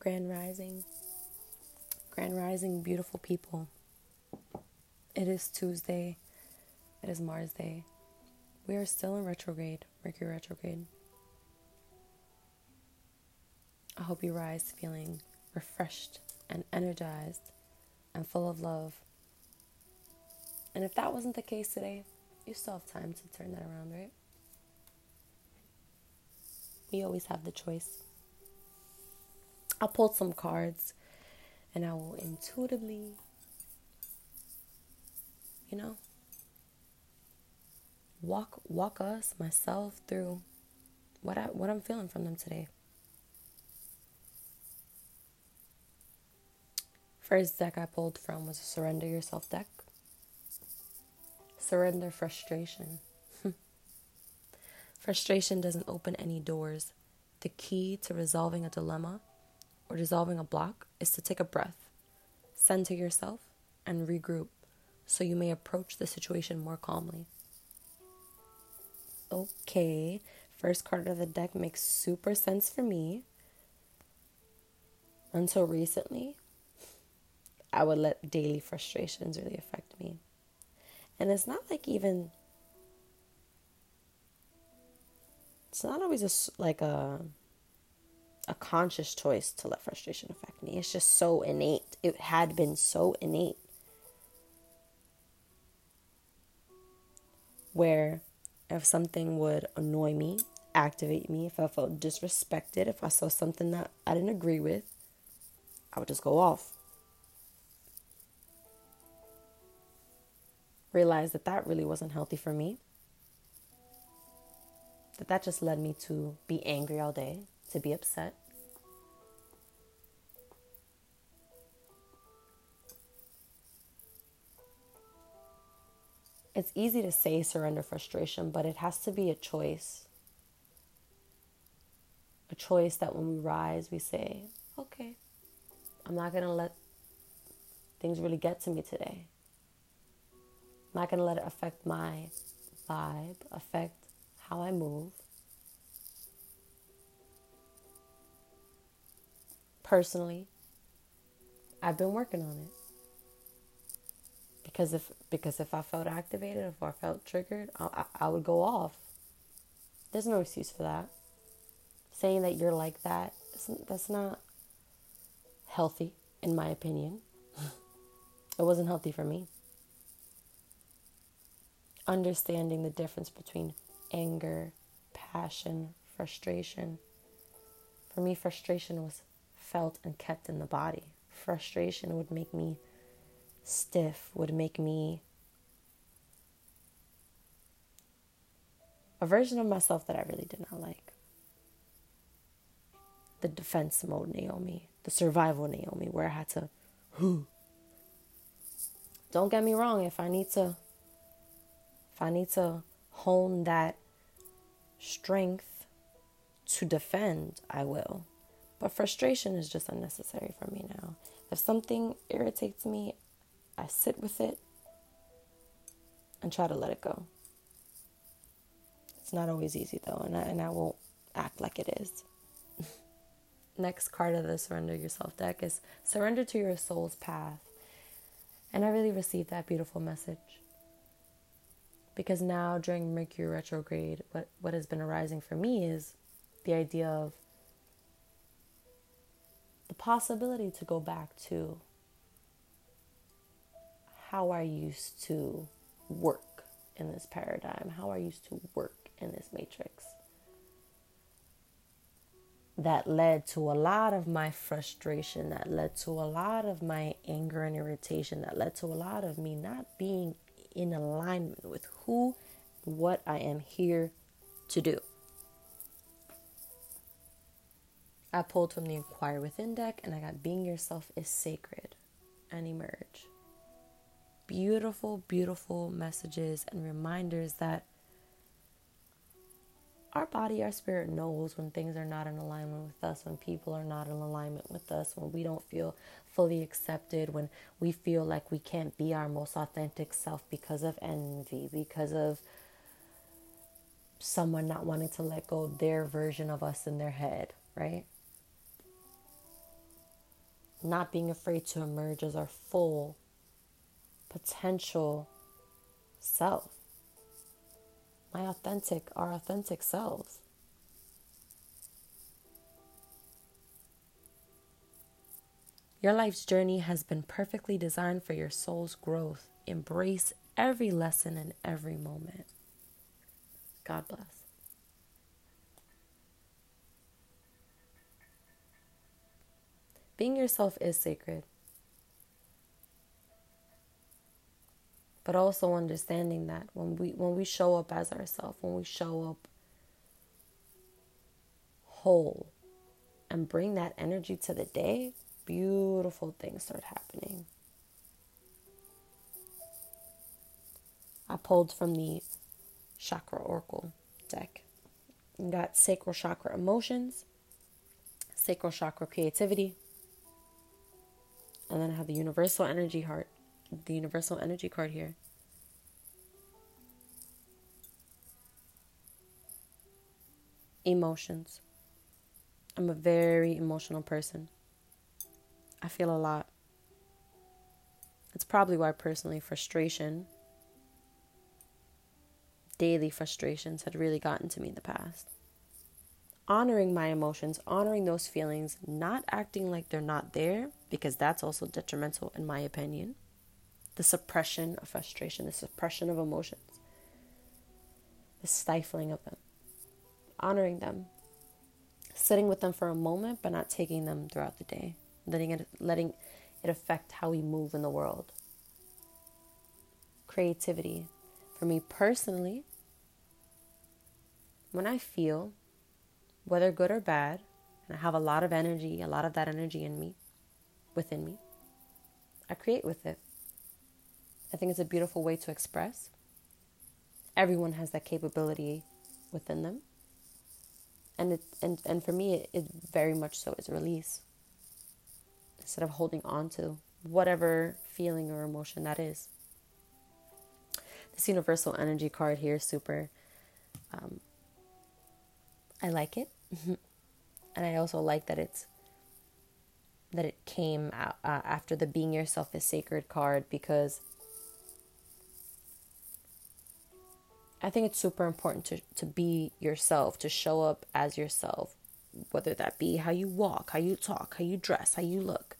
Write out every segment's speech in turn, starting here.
Grand Rising. Grand Rising, beautiful people. It is Tuesday. It is Mars Day. We are still in retrograde, Mercury retrograde. I hope you rise feeling refreshed and energized and full of love. And if that wasn't the case today, you still have time to turn that around, right? We always have the choice. I pulled some cards and I will intuitively, you know, walk walk us myself through what I what I'm feeling from them today. First deck I pulled from was a Surrender Yourself deck. Surrender frustration. frustration doesn't open any doors. The key to resolving a dilemma or dissolving a block is to take a breath, center yourself, and regroup so you may approach the situation more calmly. Okay, first card of the deck makes super sense for me. Until recently, I would let daily frustrations really affect me. And it's not like even it's not always a, like a a conscious choice to let frustration affect me. It's just so innate. It had been so innate. Where if something would annoy me, activate me, if I felt disrespected, if I saw something that I didn't agree with, I would just go off. realized that that really wasn't healthy for me. That that just led me to be angry all day, to be upset. It's easy to say surrender frustration, but it has to be a choice. A choice that when we rise, we say, okay, I'm not going to let things really get to me today. I'm not going to let it affect my vibe, affect how I move. Personally, I've been working on it. Because if because if I felt activated, if I felt triggered, I, I would go off. There's no excuse for that. Saying that you're like that, that's not healthy, in my opinion. it wasn't healthy for me understanding the difference between anger, passion, frustration. For me, frustration was felt and kept in the body. Frustration would make me stiff, would make me a version of myself that I really did not like. The defense mode Naomi, the survival Naomi, where I had to, whoo. Don't get me wrong, if I need to if I need to hone that strength to defend, I will. But frustration is just unnecessary for me now. If something irritates me, I sit with it and try to let it go. It's not always easy though, and I, and I won't act like it is. Next card of the Surrender Yourself deck is Surrender to Your Soul's Path. And I really received that beautiful message because now during Mercury retrograde, what, what has been arising for me is the idea of possibility to go back to how I used to work in this paradigm, how I used to work in this matrix. That led to a lot of my frustration, that led to a lot of my anger and irritation, that led to a lot of me not being in alignment with who what I am here to do. I pulled from the Inquire Within deck and I got Being Yourself is Sacred and Emerge. Beautiful, beautiful messages and reminders that our body, our spirit knows when things are not in alignment with us, when people are not in alignment with us, when we don't feel fully accepted, when we feel like we can't be our most authentic self because of envy, because of someone not wanting to let go their version of us in their head, right? Not being afraid to emerge as our full potential self. My authentic, our authentic selves. Your life's journey has been perfectly designed for your soul's growth. Embrace every lesson and every moment. God bless. Being yourself is sacred. But also understanding that when we when we show up as ourselves, when we show up whole and bring that energy to the day, beautiful things start happening. I pulled from the Chakra Oracle deck. You got Sacral Chakra Emotions, Sacral Chakra Creativity, and then I have the Universal Energy Heart, the Universal Energy card here. Emotions. I'm a very emotional person. I feel a lot. It's probably why, personally, frustration, daily frustrations, had really gotten to me in the past. Honoring my emotions, honoring those feelings, not acting like they're not there, because that's also detrimental, in my opinion. The suppression of frustration, the suppression of emotions, the stifling of them. Honoring them, sitting with them for a moment, but not taking them throughout the day letting it letting it affect how we move in the world. Creativity. For me personally, when I feel, whether good or bad, and I have a lot of energy, a lot of that energy in me, within me, I create with it. I think it's a beautiful way to express. Everyone has that capability within them. And it and, and for me it, it very much so is release instead of holding on to whatever feeling or emotion that is. This universal energy card here is super. Um, I like it, and I also like that it's that it came uh, after the being yourself is sacred card because I think it's super important to, to be yourself, to show up as yourself, whether that be how you walk, how you talk, how you dress, how you look.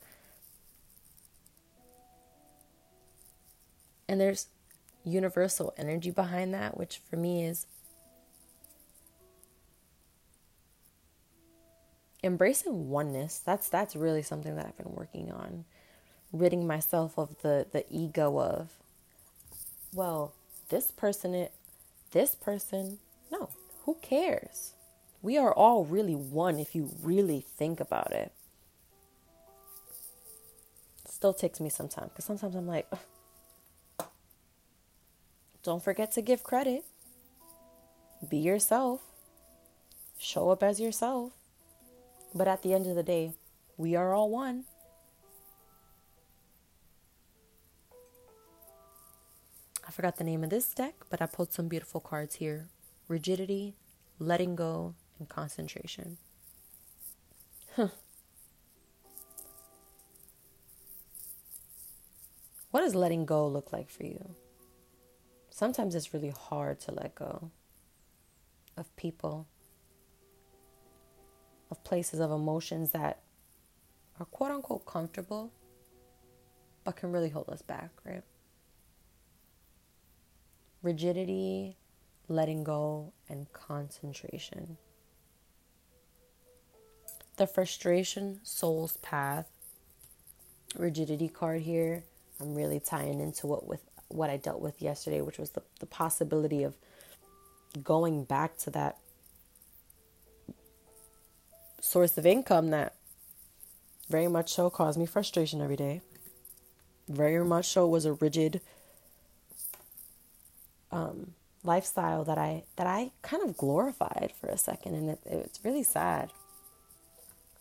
And there's universal energy behind that, which for me is embracing oneness. That's that's really something that I've been working on. Ridding myself of the the ego of well, this person it this person, no, who cares? We are all really one if you really think about it. it still takes me some time because sometimes I'm like, don't forget to give credit. Be yourself. Show up as yourself. But at the end of the day, we are all one. I forgot the name of this deck, but I pulled some beautiful cards here rigidity, letting go, and concentration. Huh. What does letting go look like for you? sometimes it's really hard to let go of people, of places, of emotions that are quote unquote comfortable, but can really hold us back, right? Rigidity, letting go, and concentration. The frustration, soul's path, rigidity card here. I'm really tying into what with what I dealt with yesterday, which was the, the possibility of going back to that source of income that very much so caused me frustration every day. Very much so was a rigid um, lifestyle that I that I kind of glorified for a second, and it, it's really sad.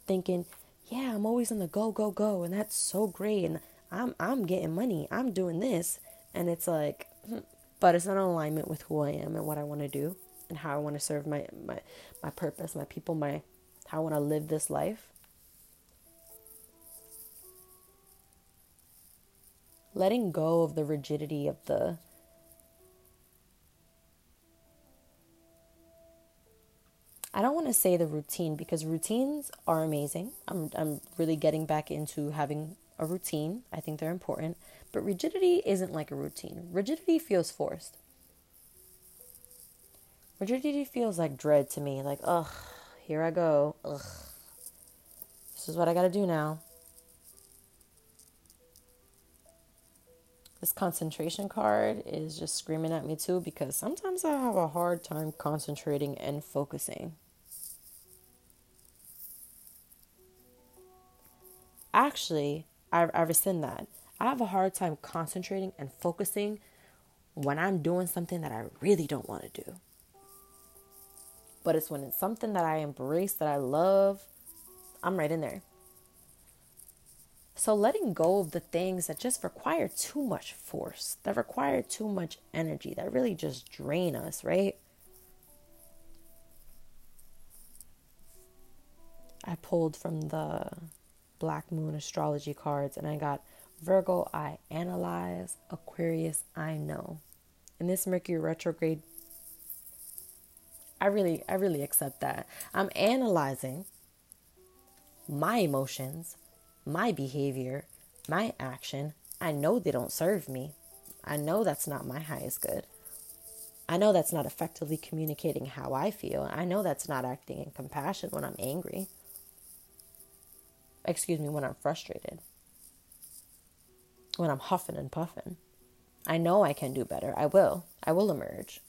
Thinking, yeah, I'm always in the go go go, and that's so great, and I'm I'm getting money, I'm doing this, and it's like, hmm, but it's not in alignment with who I am and what I want to do and how I want to serve my, my, my purpose, my people, my, how I want to live this life. letting go of the rigidity of the I don't want to say the routine because routines are amazing. I'm I'm really getting back into having a routine. I think they're important, but rigidity isn't like a routine. Rigidity feels forced. Rigidity feels like dread to me. Like, ugh, here I go. Ugh. This is what I got to do now. This concentration card is just screaming at me too because sometimes I have a hard time concentrating and focusing. Actually, I, I rescind that. I have a hard time concentrating and focusing when I'm doing something that I really don't want to do. But it's when it's something that I embrace, that I love, I'm right in there. So letting go of the things that just require too much force, that require too much energy, that really just drain us, right? I pulled from the Black Moon astrology cards and I got Virgo, I analyze, Aquarius, I know. In this Mercury retrograde, I really I really accept that. I'm analyzing my emotions my behavior, my action, I know they don't serve me. I know that's not my highest good. I know that's not effectively communicating how I feel. I know that's not acting in compassion when I'm angry. Excuse me, when I'm frustrated. When I'm huffing and puffing. I know I can do better. I will. I will emerge.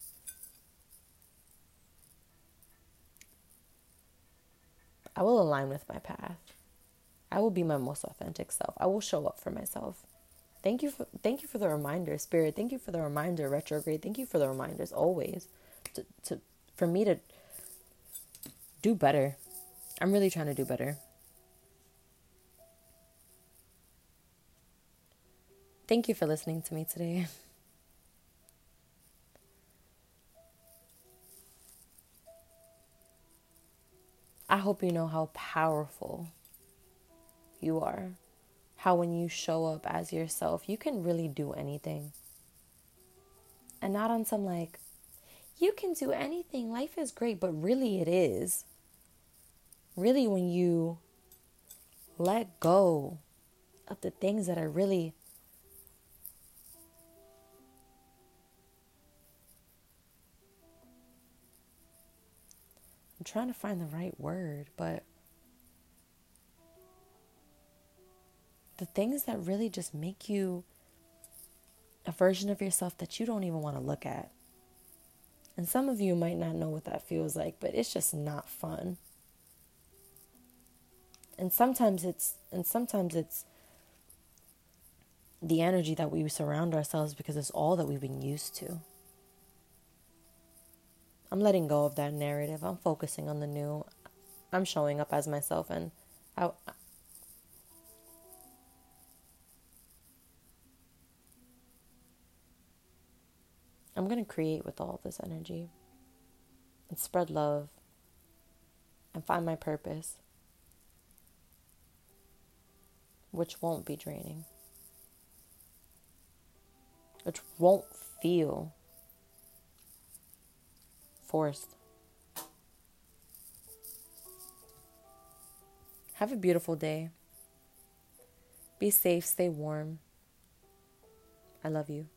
I will align with my path. I will be my most authentic self. I will show up for myself. Thank you for thank you for the reminder, spirit. Thank you for the reminder, retrograde. Thank you for the reminders always to, to for me to do better. I'm really trying to do better. Thank you for listening to me today. I hope you know how powerful you are. How when you show up as yourself, you can really do anything. And not on some like, you can do anything, life is great, but really it is. Really, when you let go of the things that are really trying to find the right word, but the things that really just make you a version of yourself that you don't even want to look at. And some of you might not know what that feels like, but it's just not fun. And sometimes it's and sometimes it's the energy that we surround ourselves because it's all that we've been used to. I'm letting go of that narrative. I'm focusing on the new. I'm showing up as myself and I I'm going to create with all this energy and spread love and find my purpose, which won't be draining, which won't feel forced. Have a beautiful day. Be safe, stay warm. I love you.